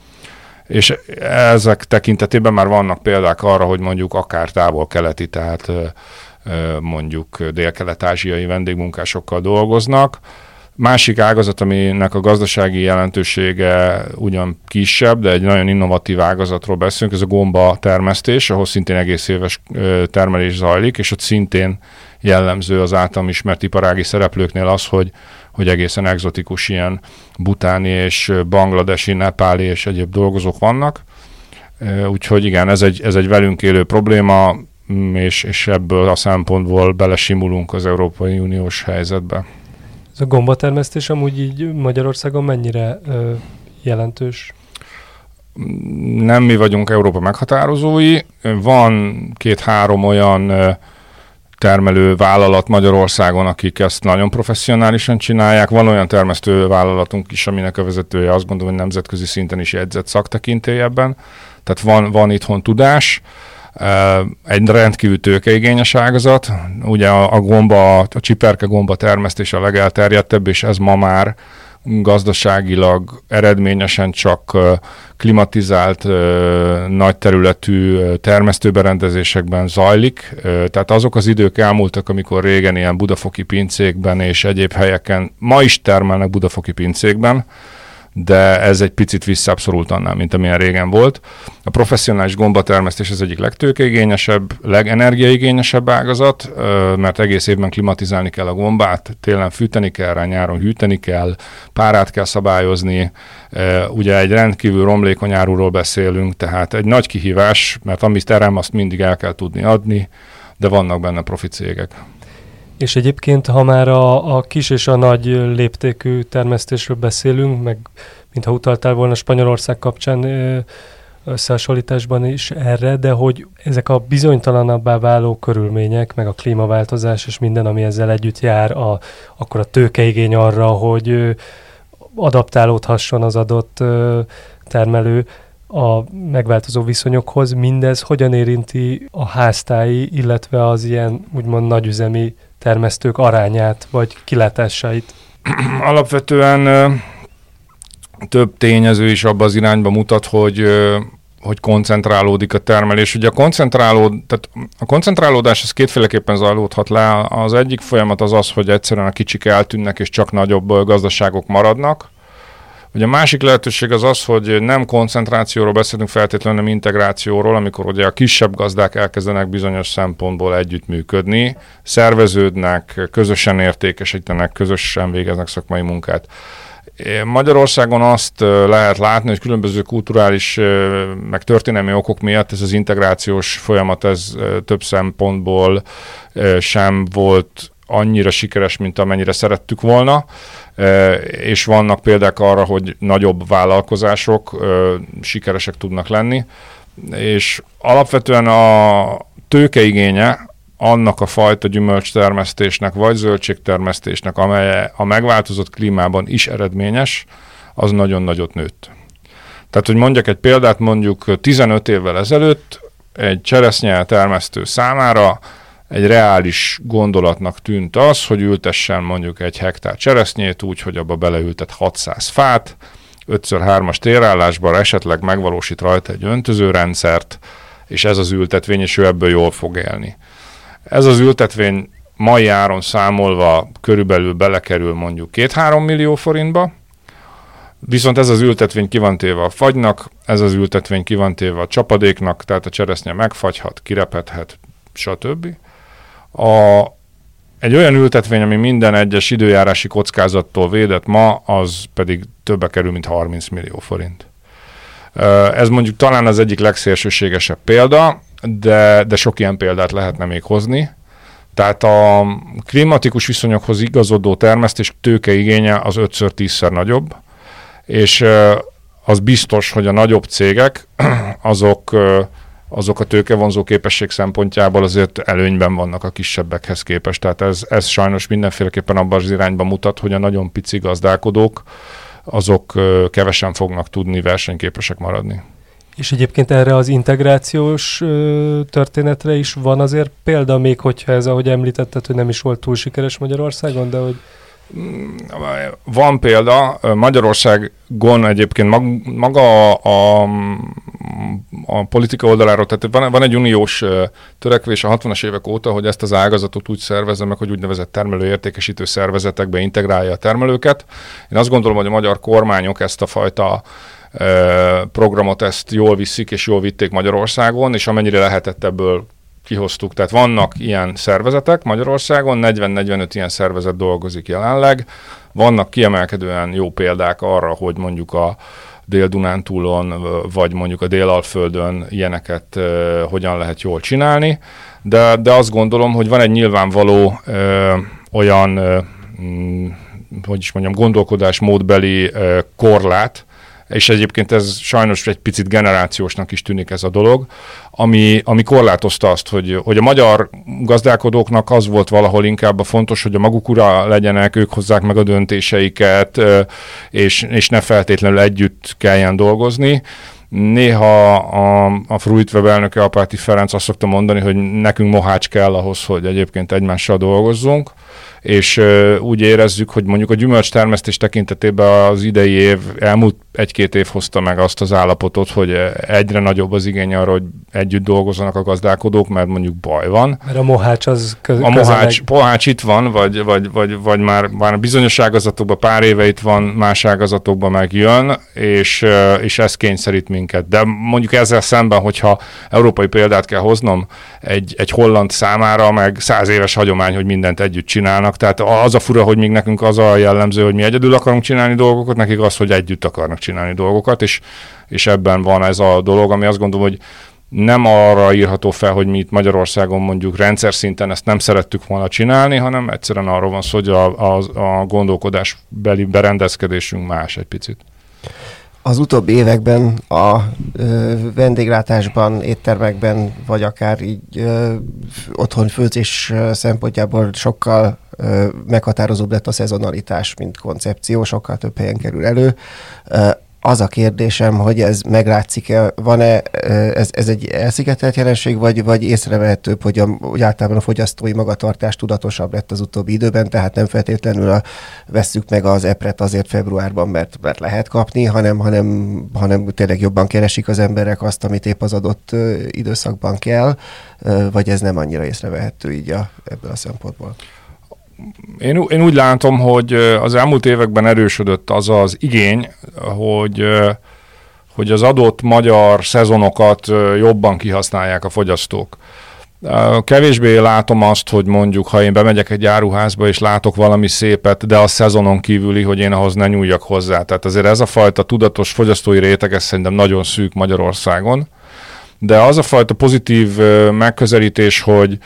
és ezek tekintetében már vannak példák arra, hogy mondjuk akár távol-keleti, tehát mondjuk dél-kelet-ázsiai vendégmunkásokkal dolgoznak, Másik ágazat, aminek a gazdasági jelentősége ugyan kisebb, de egy nagyon innovatív ágazatról beszélünk, ez a gomba termesztés, ahol szintén egész éves termelés zajlik, és ott szintén jellemző az általam ismert iparági szereplőknél az, hogy, hogy egészen egzotikus ilyen butáni és bangladesi, nepáli és egyéb dolgozók vannak. Úgyhogy igen, ez egy, ez egy velünk élő probléma, mm, és, és ebből a szempontból belesimulunk az Európai Uniós helyzetbe. Ez a gombatermesztés amúgy így Magyarországon mennyire ö, jelentős? Nem mi vagyunk Európa meghatározói. Van két-három olyan termelő vállalat Magyarországon, akik ezt nagyon professzionálisan csinálják. Van olyan termesztő vállalatunk is, aminek a vezetője azt gondolom, hogy nemzetközi szinten is jegyzett szaktekintély ebben. Tehát van, van itthon tudás egy rendkívül tőkeigényes ágazat. Ugye a, a gomba, a csiperke gomba termesztés a legelterjedtebb, és ez ma már gazdaságilag eredményesen csak klimatizált, nagy területű termesztőberendezésekben zajlik. Tehát azok az idők elmúltak, amikor régen ilyen budafoki pincékben és egyéb helyeken, ma is termelnek budafoki pincékben, de ez egy picit visszaabszolult annál, mint amilyen régen volt. A professzionális gombatermesztés az egyik legtőkeigényesebb, legenergiaigényesebb ágazat, mert egész évben klimatizálni kell a gombát, télen fűteni kell rá, nyáron hűteni kell, párát kell szabályozni, ugye egy rendkívül romlékony áruról beszélünk, tehát egy nagy kihívás, mert amit terem, azt mindig el kell tudni adni, de vannak benne profi cégek. És egyébként, ha már a, a kis és a nagy léptékű termesztésről beszélünk, meg mintha utaltál volna Spanyolország kapcsán összehasonlításban is erre, de hogy ezek a bizonytalanabbá váló körülmények, meg a klímaváltozás és minden, ami ezzel együtt jár, a, akkor a tőkeigény arra, hogy adaptálódhasson az adott termelő a megváltozó viszonyokhoz, mindez hogyan érinti a háztái, illetve az ilyen úgymond nagyüzemi termesztők arányát, vagy kilátásait? Alapvetően több tényező is abba az irányba mutat, hogy hogy koncentrálódik a termelés. Ugye a, koncentrálód, tehát a koncentrálódás az kétféleképpen zajlódhat le. Az egyik folyamat az az, hogy egyszerűen a kicsik eltűnnek, és csak nagyobb gazdaságok maradnak. Ugye a másik lehetőség az az, hogy nem koncentrációról beszélünk feltétlenül, hanem integrációról, amikor ugye a kisebb gazdák elkezdenek bizonyos szempontból együttműködni, szerveződnek, közösen értékesítenek, közösen végeznek szakmai munkát. Magyarországon azt lehet látni, hogy különböző kulturális, meg történelmi okok miatt ez az integrációs folyamat ez több szempontból sem volt annyira sikeres, mint amennyire szerettük volna, és vannak példák arra, hogy nagyobb vállalkozások sikeresek tudnak lenni, és alapvetően a tőkeigénye annak a fajta gyümölcstermesztésnek vagy zöldségtermesztésnek, amely a megváltozott klímában is eredményes, az nagyon nagyot nőtt. Tehát, hogy mondjak egy példát, mondjuk 15 évvel ezelőtt egy cseresznye termesztő számára egy reális gondolatnak tűnt az, hogy ültessen mondjuk egy hektár cseresznyét úgy, hogy abba beleültet 600 fát, 5x3-as térállásban esetleg megvalósít rajta egy öntözőrendszert, és ez az ültetvény, és ő ebből jól fog élni. Ez az ültetvény mai áron számolva körülbelül belekerül mondjuk 2-3 millió forintba, viszont ez az ültetvény ki van téve a fagynak, ez az ültetvény ki van téve a csapadéknak, tehát a cseresznye megfagyhat, kirepedhet, stb. A, egy olyan ültetvény, ami minden egyes időjárási kockázattól védett ma, az pedig többe kerül, mint 30 millió forint. Ez mondjuk talán az egyik legszélsőségesebb példa, de, de sok ilyen példát lehetne még hozni. Tehát a klimatikus viszonyokhoz igazodó termesztés tőkeigénye az 5-10-szer nagyobb, és az biztos, hogy a nagyobb cégek azok azok a tőkevonzó képesség szempontjából azért előnyben vannak a kisebbekhez képest. Tehát ez, ez sajnos mindenféleképpen abban az irányba mutat, hogy a nagyon pici gazdálkodók azok kevesen fognak tudni versenyképesek maradni. És egyébként erre az integrációs ö, történetre is van azért példa, még hogyha ez, ahogy említetted, hogy nem is volt túl sikeres Magyarországon, de hogy... Van példa, Magyarországon egyébként maga a, a, a politika oldaláról, tehát van, van egy uniós törekvés a 60-as évek óta, hogy ezt az ágazatot úgy szervezze meg, hogy úgynevezett termelőértékesítő szervezetekbe integrálja a termelőket. Én azt gondolom, hogy a magyar kormányok ezt a fajta programot ezt jól viszik, és jól vitték Magyarországon, és amennyire lehetett ebből kihoztuk. Tehát vannak ilyen szervezetek Magyarországon, 40-45 ilyen szervezet dolgozik jelenleg. Vannak kiemelkedően jó példák arra, hogy mondjuk a Dél-Dunántúlon, vagy mondjuk a Dél-Alföldön ilyeneket uh, hogyan lehet jól csinálni, de, de azt gondolom, hogy van egy nyilvánvaló uh, olyan, uh, hogy is mondjam, gondolkodásmódbeli uh, korlát, és egyébként ez sajnos egy picit generációsnak is tűnik ez a dolog, ami, ami korlátozta azt, hogy, hogy a magyar gazdálkodóknak az volt valahol inkább a fontos, hogy a maguk ura legyenek, ők hozzák meg a döntéseiket, és, és ne feltétlenül együtt kelljen dolgozni. Néha a, a Fruitweb elnöke Apáti Ferenc azt szokta mondani, hogy nekünk mohács kell ahhoz, hogy egyébként egymással dolgozzunk és úgy érezzük, hogy mondjuk a gyümölcs termesztés tekintetében az idei év, elmúlt egy-két év hozta meg azt az állapotot, hogy egyre nagyobb az igény arra, hogy együtt dolgozzanak a gazdálkodók, mert mondjuk baj van. Mert a mohács az köz- A mohács, mohács itt van, vagy, vagy, vagy, vagy már, már bizonyos ágazatokban pár éve itt van, más ágazatokban meg jön, és, és ez kényszerít minket. De mondjuk ezzel szemben, hogyha európai példát kell hoznom, egy, egy holland számára meg száz éves hagyomány, hogy mindent együtt csinálnak. Tehát az a fura, hogy még nekünk az a jellemző, hogy mi egyedül akarunk csinálni dolgokat, nekik az, hogy együtt akarnak csinálni dolgokat, és, és ebben van ez a dolog, ami azt gondolom, hogy nem arra írható fel, hogy mi itt Magyarországon mondjuk rendszer szinten ezt nem szerettük volna csinálni, hanem egyszerűen arról van szó, hogy a, a, a gondolkodásbeli berendezkedésünk más egy picit. Az utóbbi években a ö, vendéglátásban, éttermekben, vagy akár így ö, otthon főzés szempontjából sokkal ö, meghatározóbb lett a szezonalitás, mint koncepció, sokkal több helyen kerül elő. Ö, az a kérdésem, hogy ez meglátszik-e, van-e, ez, ez egy elszigetelt jelenség, vagy, vagy észrevehetőbb, hogy, a, hogy általában a fogyasztói magatartás tudatosabb lett az utóbbi időben, tehát nem feltétlenül a, vesszük meg az epret azért februárban, mert, mert lehet kapni, hanem, hanem, hanem tényleg jobban keresik az emberek azt, amit épp az adott időszakban kell, vagy ez nem annyira észrevehető így a, ebből a szempontból? Én, én úgy látom, hogy az elmúlt években erősödött az az igény, hogy, hogy az adott magyar szezonokat jobban kihasználják a fogyasztók. Kevésbé látom azt, hogy mondjuk, ha én bemegyek egy áruházba, és látok valami szépet, de a szezonon kívüli, hogy én ahhoz ne nyúljak hozzá. Tehát azért ez a fajta tudatos fogyasztói réteg, ez szerintem nagyon szűk Magyarországon. De az a fajta pozitív megközelítés, hogy,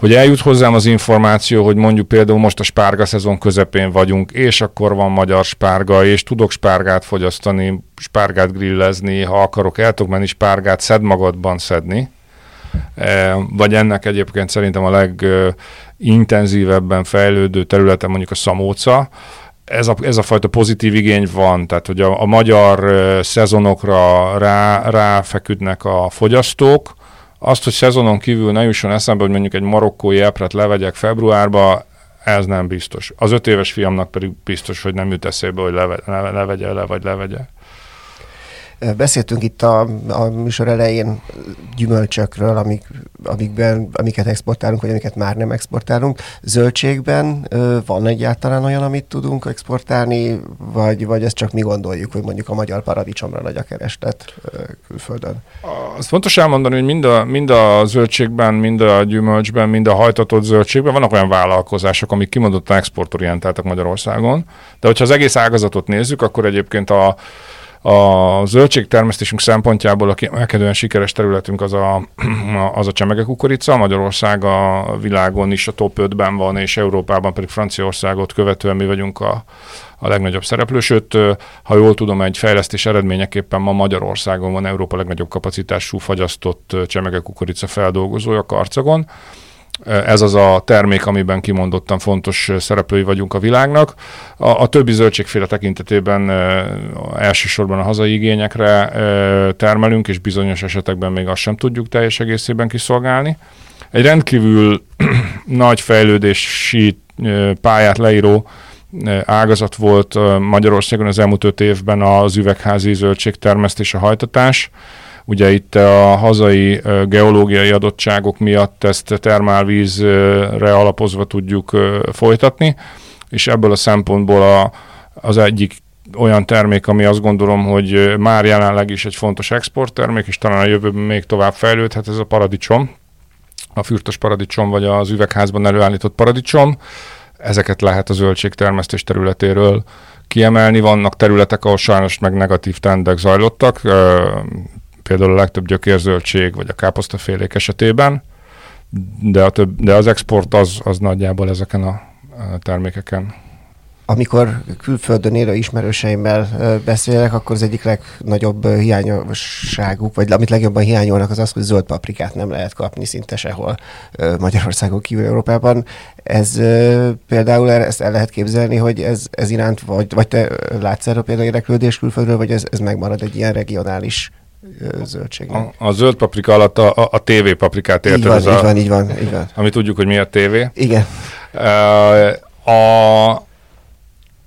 hogy eljut hozzám az információ, hogy mondjuk például most a spárga szezon közepén vagyunk, és akkor van magyar spárga, és tudok spárgát fogyasztani, spárgát grillezni, ha akarok, el tudok menni spárgát szed magadban szedni. E, vagy ennek egyébként szerintem a legintenzívebben fejlődő területe mondjuk a szamóca, ez a, ez a fajta pozitív igény van, tehát hogy a, a magyar szezonokra rá, ráfeküdnek a fogyasztók, azt, hogy szezonon kívül ne jusson eszembe, hogy mondjuk egy marokkói epret levegyek februárba, ez nem biztos. Az öt éves fiamnak pedig biztos, hogy nem jut eszébe, hogy leve, levegye le, vagy levegye. Beszéltünk itt a, a műsor elején gyümölcsökről, amik, amikben, amiket exportálunk, vagy amiket már nem exportálunk. Zöldségben van egyáltalán olyan, amit tudunk exportálni, vagy, vagy ezt csak mi gondoljuk, hogy mondjuk a magyar paradicsomra nagy a kereslet külföldön? Azt fontos elmondani, hogy mind a, mind a zöldségben, mind a gyümölcsben, mind a hajtatott zöldségben vannak olyan vállalkozások, amik kimondottan exportorientáltak Magyarországon. De hogyha az egész ágazatot nézzük, akkor egyébként a a zöldségtermesztésünk szempontjából a kiemelkedően sikeres területünk az a, az a csemegekukorica. Magyarország a világon is a top 5-ben van, és Európában pedig Franciaországot követően mi vagyunk a, a legnagyobb szereplő. Sőt, ha jól tudom, egy fejlesztés eredményeképpen ma Magyarországon van Európa legnagyobb kapacitású fagyasztott csemegekukorica feldolgozója Karcagon ez az a termék, amiben kimondottan fontos szereplői vagyunk a világnak. A, a többi zöldségféle tekintetében elsősorban a hazai igényekre termelünk, és bizonyos esetekben még azt sem tudjuk teljes egészében kiszolgálni. Egy rendkívül nagy fejlődési pályát leíró ágazat volt Magyarországon az elmúlt öt évben az üvegházi zöldségtermesztés, a hajtatás. Ugye itt a hazai geológiai adottságok miatt ezt termálvízre alapozva tudjuk folytatni, és ebből a szempontból a, az egyik olyan termék, ami azt gondolom, hogy már jelenleg is egy fontos exporttermék, és talán a jövőben még tovább fejlődhet, ez a paradicsom, a fürtös paradicsom, vagy az üvegházban előállított paradicsom. Ezeket lehet a zöldségtermesztés területéről kiemelni. Vannak területek, ahol sajnos meg negatív trendek zajlottak például a legtöbb gyökérzöldség vagy a káposztafélék esetében, de, a több, de az export az, az nagyjából ezeken a termékeken amikor külföldön élő ismerőseimmel beszélek, akkor az egyik legnagyobb hiányosságuk, vagy amit legjobban hiányolnak, az az, hogy zöld paprikát nem lehet kapni szinte sehol Magyarországon kívül Európában. Ez például ezt el lehet képzelni, hogy ez, ez iránt, vagy, vagy te látsz erről például érdeklődés külföldről, vagy ez, ez megmarad egy ilyen regionális zöldségnek. A, a zöld paprika alatt a, a, a TV paprikát érted? Így van, így a, van, így van, így van. Ami tudjuk, hogy mi a TV. Igen. Uh, a,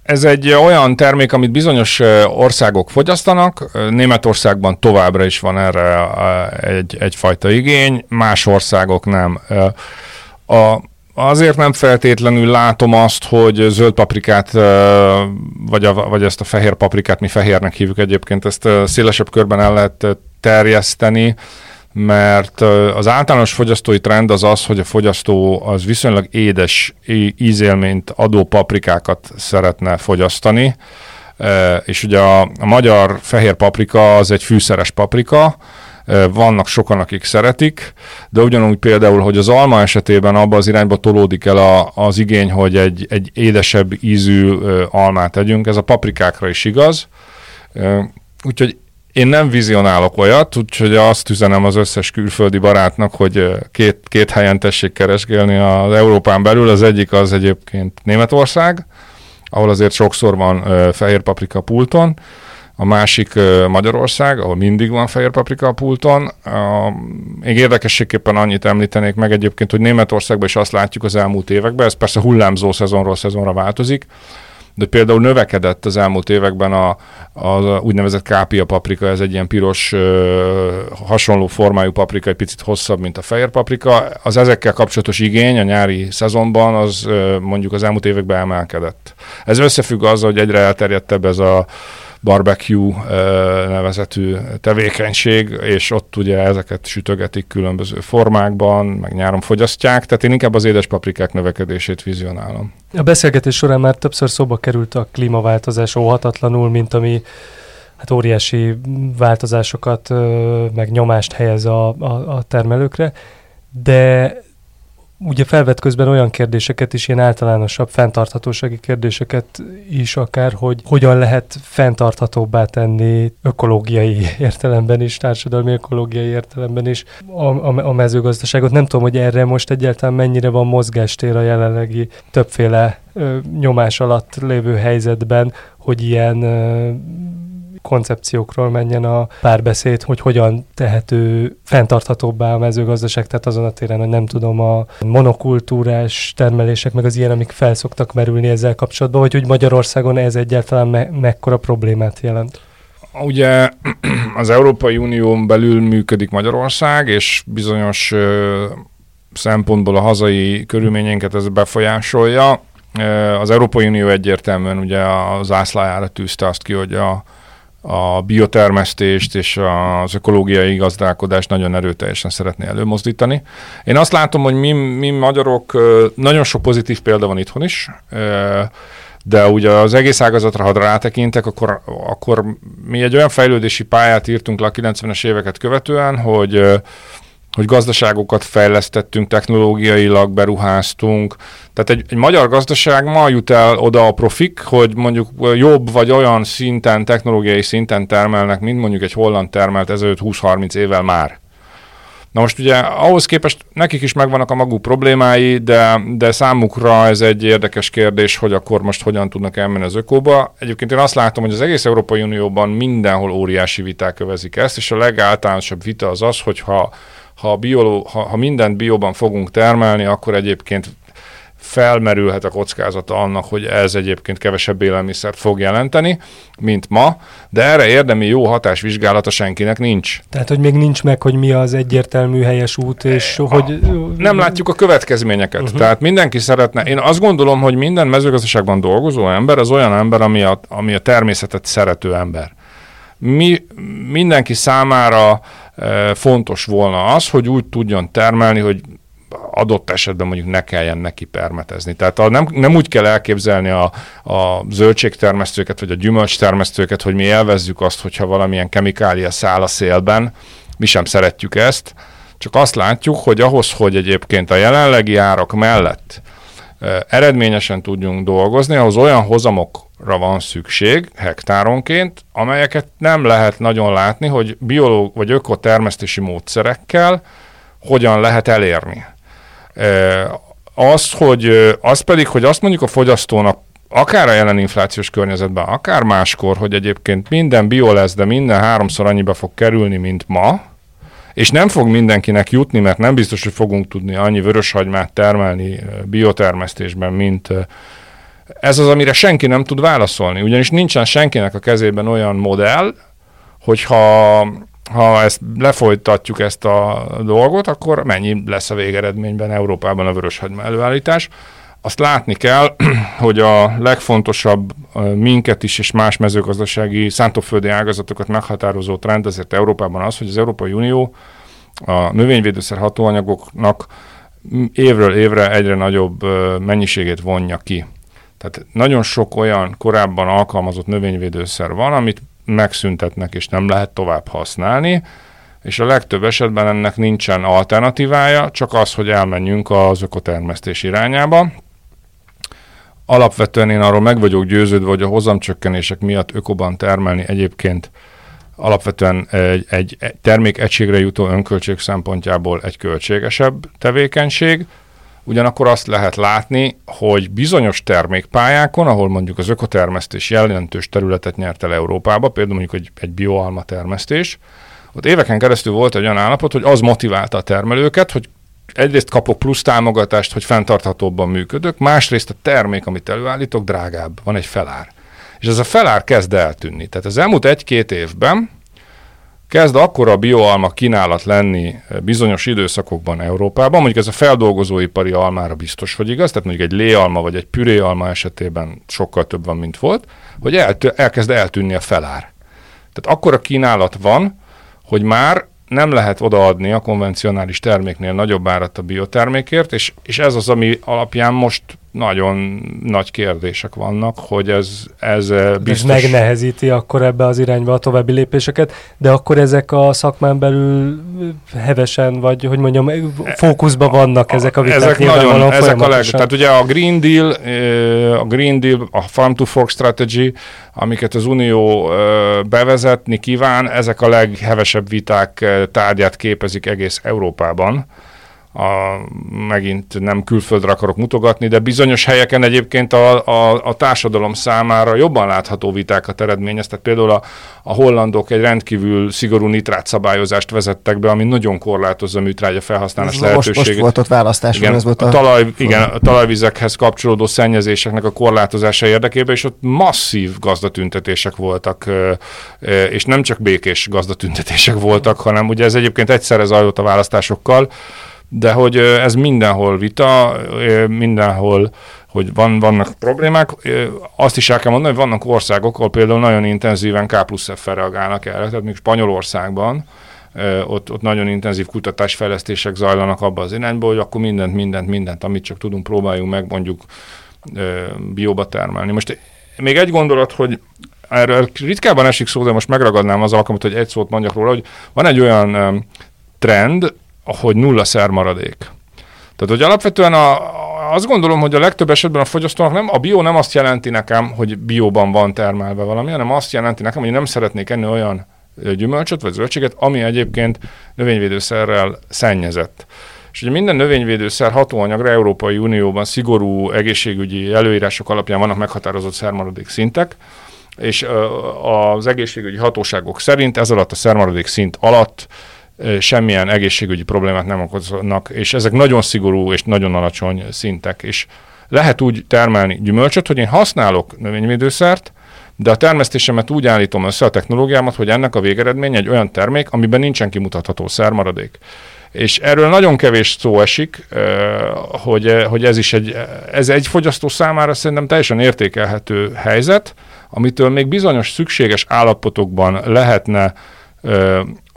ez egy olyan termék, amit bizonyos országok fogyasztanak. Németországban továbbra is van erre egy, egyfajta igény, más országok nem. A, azért nem feltétlenül látom azt, hogy zöld paprikát, vagy, a, vagy ezt a fehér paprikát, mi fehérnek hívjuk egyébként, ezt szélesebb körben el lehet terjeszteni, mert az általános fogyasztói trend az az, hogy a fogyasztó az viszonylag édes ízélményt adó paprikákat szeretne fogyasztani, és ugye a, a magyar fehér paprika az egy fűszeres paprika, vannak sokan, akik szeretik, de ugyanúgy például, hogy az alma esetében abba az irányba tolódik el a, az igény, hogy egy, egy édesebb ízű almát tegyünk, ez a paprikákra is igaz. Úgyhogy én nem vizionálok olyat, úgyhogy azt üzenem az összes külföldi barátnak, hogy két, két helyen tessék keresgélni az Európán belül. Az egyik az egyébként Németország, ahol azért sokszor van fehér paprika pulton, a másik Magyarország, ahol mindig van fehér paprika a pulton. Még érdekességképpen annyit említenék meg egyébként, hogy Németországban is azt látjuk az elmúlt években, ez persze hullámzó szezonról szezonra változik, de például növekedett az elmúlt években a, a úgynevezett kápia paprika, ez egy ilyen piros, hasonló formájú paprika, egy picit hosszabb, mint a fehér paprika. Az ezekkel kapcsolatos igény a nyári szezonban az mondjuk az elmúlt években emelkedett. Ez összefügg azzal, hogy egyre elterjedtebb ez a barbecue nevezetű tevékenység, és ott ugye ezeket sütögetik különböző formákban, meg nyáron fogyasztják, tehát én inkább az édes paprikák növekedését vizionálom. A beszélgetés során már többször szóba került a klímaváltozás óhatatlanul, mint ami hát óriási változásokat, meg nyomást helyez a, a, a termelőkre, de ugye felvet közben olyan kérdéseket is, ilyen általánosabb fenntarthatósági kérdéseket is akár, hogy hogyan lehet fenntarthatóbbá tenni ökológiai értelemben is, társadalmi ökológiai értelemben is a, a, a mezőgazdaságot. Nem tudom, hogy erre most egyáltalán mennyire van mozgástér a jelenlegi többféle ö, nyomás alatt lévő helyzetben, hogy ilyen ö, koncepciókról menjen a párbeszéd, hogy hogyan tehető fenntarthatóbbá a mezőgazdaság, tehát azon a téren, hogy nem tudom, a monokultúrás termelések, meg az ilyen, amik felszoktak merülni ezzel kapcsolatban, vagy hogy Magyarországon ez egyáltalán me- mekkora problémát jelent? Ugye az Európai Unión belül működik Magyarország, és bizonyos ö, szempontból a hazai körülményeinket ez befolyásolja. Az Európai Unió egyértelműen ugye az ászlájára tűzte azt ki, hogy a a biotermesztést és az ökológiai gazdálkodást nagyon erőteljesen szeretné előmozdítani. Én azt látom, hogy mi, mi magyarok, nagyon sok pozitív példa van itthon is, de ugye az egész ágazatra, ha rátekintek, akkor, akkor mi egy olyan fejlődési pályát írtunk le a 90-es éveket követően, hogy hogy gazdaságokat fejlesztettünk, technológiailag beruháztunk. Tehát egy, egy magyar gazdaság ma jut el oda a profik, hogy mondjuk jobb vagy olyan szinten, technológiai szinten termelnek, mint mondjuk egy holland termelt ezelőtt 20-30 évvel már. Na most ugye ahhoz képest nekik is megvannak a maguk problémái, de, de számukra ez egy érdekes kérdés, hogy akkor most hogyan tudnak elmenni az ökóba. Egyébként én azt látom, hogy az egész Európai Unióban mindenhol óriási viták kövezik ezt, és a legáltalánosabb vita az az, hogyha ha, bioló, ha, ha mindent bióban fogunk termelni, akkor egyébként felmerülhet a kockázata annak, hogy ez egyébként kevesebb élelmiszert fog jelenteni, mint ma, de erre érdemi jó hatásvizsgálata senkinek nincs. Tehát, hogy még nincs meg, hogy mi az egyértelmű helyes út, és a, hogy... Nem látjuk a következményeket. Uh-huh. Tehát mindenki szeretne... Én azt gondolom, hogy minden mezőgazdaságban dolgozó ember az olyan ember, ami a, ami a természetet szerető ember. Mi, mindenki számára fontos volna az, hogy úgy tudjon termelni, hogy adott esetben mondjuk ne kelljen neki permetezni. Tehát a, nem, nem úgy kell elképzelni a, a zöldségtermesztőket, vagy a gyümölcstermesztőket, hogy mi élvezzük azt, hogyha valamilyen kemikália száll a szélben, mi sem szeretjük ezt, csak azt látjuk, hogy ahhoz, hogy egyébként a jelenlegi árak mellett eredményesen tudjunk dolgozni, ahhoz olyan hozamokra van szükség hektáronként, amelyeket nem lehet nagyon látni, hogy biológ vagy ökotermesztési módszerekkel hogyan lehet elérni. Az, hogy, az pedig, hogy azt mondjuk a fogyasztónak akár a jelen inflációs környezetben, akár máskor, hogy egyébként minden bio lesz, de minden háromszor annyiba fog kerülni, mint ma, és nem fog mindenkinek jutni, mert nem biztos, hogy fogunk tudni annyi vöröshagymát termelni biotermesztésben, mint Ez az, amire senki nem tud válaszolni, ugyanis nincsen senkinek a kezében olyan modell, hogyha ha ezt lefolytatjuk ezt a dolgot, akkor mennyi lesz a végeredményben Európában a vöröshagyma előállítás. Azt látni kell, hogy a legfontosabb minket is és más mezőgazdasági szántóföldi ágazatokat meghatározó trend azért Európában az, hogy az Európai Unió a növényvédőszer hatóanyagoknak évről évre egyre nagyobb mennyiségét vonja ki. Tehát nagyon sok olyan korábban alkalmazott növényvédőszer van, amit megszüntetnek és nem lehet tovább használni, és a legtöbb esetben ennek nincsen alternatívája, csak az, hogy elmenjünk az ökotermesztés irányába. Alapvetően én arról meg vagyok győződve, hogy a hozamcsökkenések miatt ökoban termelni egyébként alapvetően egy, egy termék egységre jutó önköltség szempontjából egy költségesebb tevékenység, Ugyanakkor azt lehet látni, hogy bizonyos termékpályákon, ahol mondjuk az ökotermesztés jelentős területet nyert el Európába, például mondjuk egy, egy bioalma termesztés, ott éveken keresztül volt egy olyan állapot, hogy az motiválta a termelőket, hogy egyrészt kapok plusz támogatást, hogy fenntarthatóbban működök, másrészt a termék, amit előállítok, drágább, van egy felár. És ez a felár kezd eltűnni. Tehát az elmúlt egy-két évben kezd akkor a bioalma kínálat lenni bizonyos időszakokban Európában, mondjuk ez a feldolgozóipari almára biztos, hogy igaz, tehát mondjuk egy léalma vagy egy püréalma esetében sokkal több van, mint volt, hogy eltű, elkezd eltűnni a felár. Tehát akkor a kínálat van, hogy már nem lehet odaadni a konvencionális terméknél nagyobb árat a biotermékért, és, és ez az, ami alapján most nagyon nagy kérdések vannak, hogy ez, ez eh, biztos... Ez megnehezíti akkor ebbe az irányba a további lépéseket, de akkor ezek a szakmán belül hevesen, vagy hogy mondjam, fókuszban vannak ezek a viták ezek nagyon, ezek a leg, tehát ugye a Green Deal, a Green Deal, a Farm to Fork Strategy, amiket az Unió bevezetni kíván, ezek a leghevesebb viták tárgyát képezik egész Európában a, megint nem külföldre akarok mutogatni, de bizonyos helyeken egyébként a, a, a társadalom számára jobban látható vitákat eredményez. Tehát például a, a hollandok egy rendkívül szigorú nitrát szabályozást vezettek be, ami nagyon korlátozza a műtrágya felhasználás most, lehetőségét. Most volt ott választás, igen, ez volt a, a, talaj, igen, a talajvizekhez kapcsolódó szennyezéseknek a korlátozása érdekében, és ott masszív gazdatüntetések voltak, és nem csak békés gazdatüntetések voltak, hanem ugye ez egyébként egyszerre zajlott a választásokkal, de hogy ez mindenhol vita, mindenhol, hogy van, vannak problémák. Azt is el kell mondani, hogy vannak országok, ahol például nagyon intenzíven K plusz f reagálnak erre, tehát még Spanyolországban, ott, ott nagyon intenzív kutatásfejlesztések zajlanak abba az irányba, hogy akkor mindent, mindent, mindent, amit csak tudunk, próbáljunk meg mondjuk bióba termelni. Most még egy gondolat, hogy erről ritkában esik szó, de most megragadnám az alkalmat, hogy egy szót mondjak róla, hogy van egy olyan trend, hogy nulla szermaradék. Tehát, hogy alapvetően a, azt gondolom, hogy a legtöbb esetben a fogyasztónak nem, a bio nem azt jelenti nekem, hogy bióban van termelve valami, hanem azt jelenti nekem, hogy nem szeretnék enni olyan gyümölcsöt vagy zöldséget, ami egyébként növényvédőszerrel szennyezett. És ugye minden növényvédőszer hatóanyagra Európai Unióban szigorú egészségügyi előírások alapján vannak meghatározott szermaradék szintek, és az egészségügyi hatóságok szerint ez alatt a szermaradék szint alatt semmilyen egészségügyi problémát nem okoznak, és ezek nagyon szigorú és nagyon alacsony szintek, és lehet úgy termelni gyümölcsöt, hogy én használok növényvédőszert, de a termesztésemet úgy állítom össze a technológiámat, hogy ennek a végeredmény egy olyan termék, amiben nincsen kimutatható szermaradék. És erről nagyon kevés szó esik, hogy, hogy ez is egy, ez egy fogyasztó számára szerintem teljesen értékelhető helyzet, amitől még bizonyos szükséges állapotokban lehetne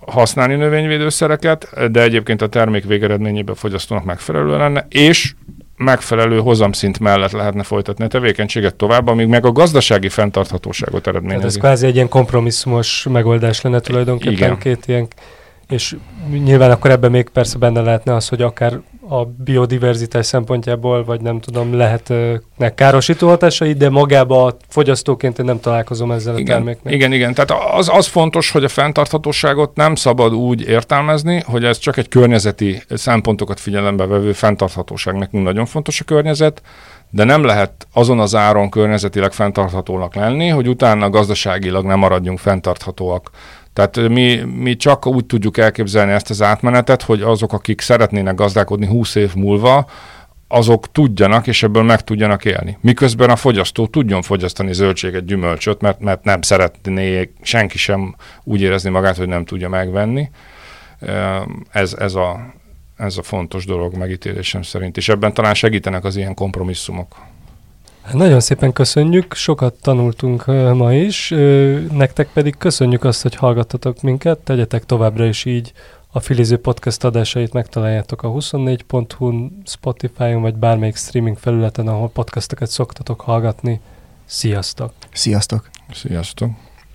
használni növényvédőszereket, de egyébként a termék végeredményében fogyasztónak megfelelő lenne, és megfelelő hozamszint mellett lehetne folytatni a tevékenységet tovább, amíg meg a gazdasági fenntarthatóságot eredményezi. Tehát ez kvázi egy ilyen kompromisszumos megoldás lenne tulajdonképpen Igen. két ilyen, és nyilván akkor ebben még persze benne lehetne az, hogy akár a biodiverzitás szempontjából, vagy nem tudom, lehetnek károsító hatásai, de magába a fogyasztóként én nem találkozom ezzel igen, a terméknek. Igen, igen. Tehát az, az fontos, hogy a fenntarthatóságot nem szabad úgy értelmezni, hogy ez csak egy környezeti szempontokat figyelembe vevő fenntarthatóság. Nekünk nagyon fontos a környezet, de nem lehet azon az áron környezetileg fenntarthatónak lenni, hogy utána gazdaságilag nem maradjunk fenntarthatóak. Tehát mi, mi csak úgy tudjuk elképzelni ezt az átmenetet, hogy azok, akik szeretnének gazdálkodni 20 év múlva, azok tudjanak, és ebből meg tudjanak élni. Miközben a fogyasztó tudjon fogyasztani zöldséget, gyümölcsöt, mert, mert nem szeretné senki sem úgy érezni magát, hogy nem tudja megvenni. Ez, ez, a, ez a fontos dolog megítélésem szerint, és ebben talán segítenek az ilyen kompromisszumok. Nagyon szépen köszönjük, sokat tanultunk ma is, nektek pedig köszönjük azt, hogy hallgattatok minket, tegyetek továbbra is így a Filiző Podcast adásait megtaláljátok a 24.hu-n, Spotify-on, vagy bármelyik streaming felületen, ahol podcasteket szoktatok hallgatni. Sziasztok! Sziasztok! Sziasztok!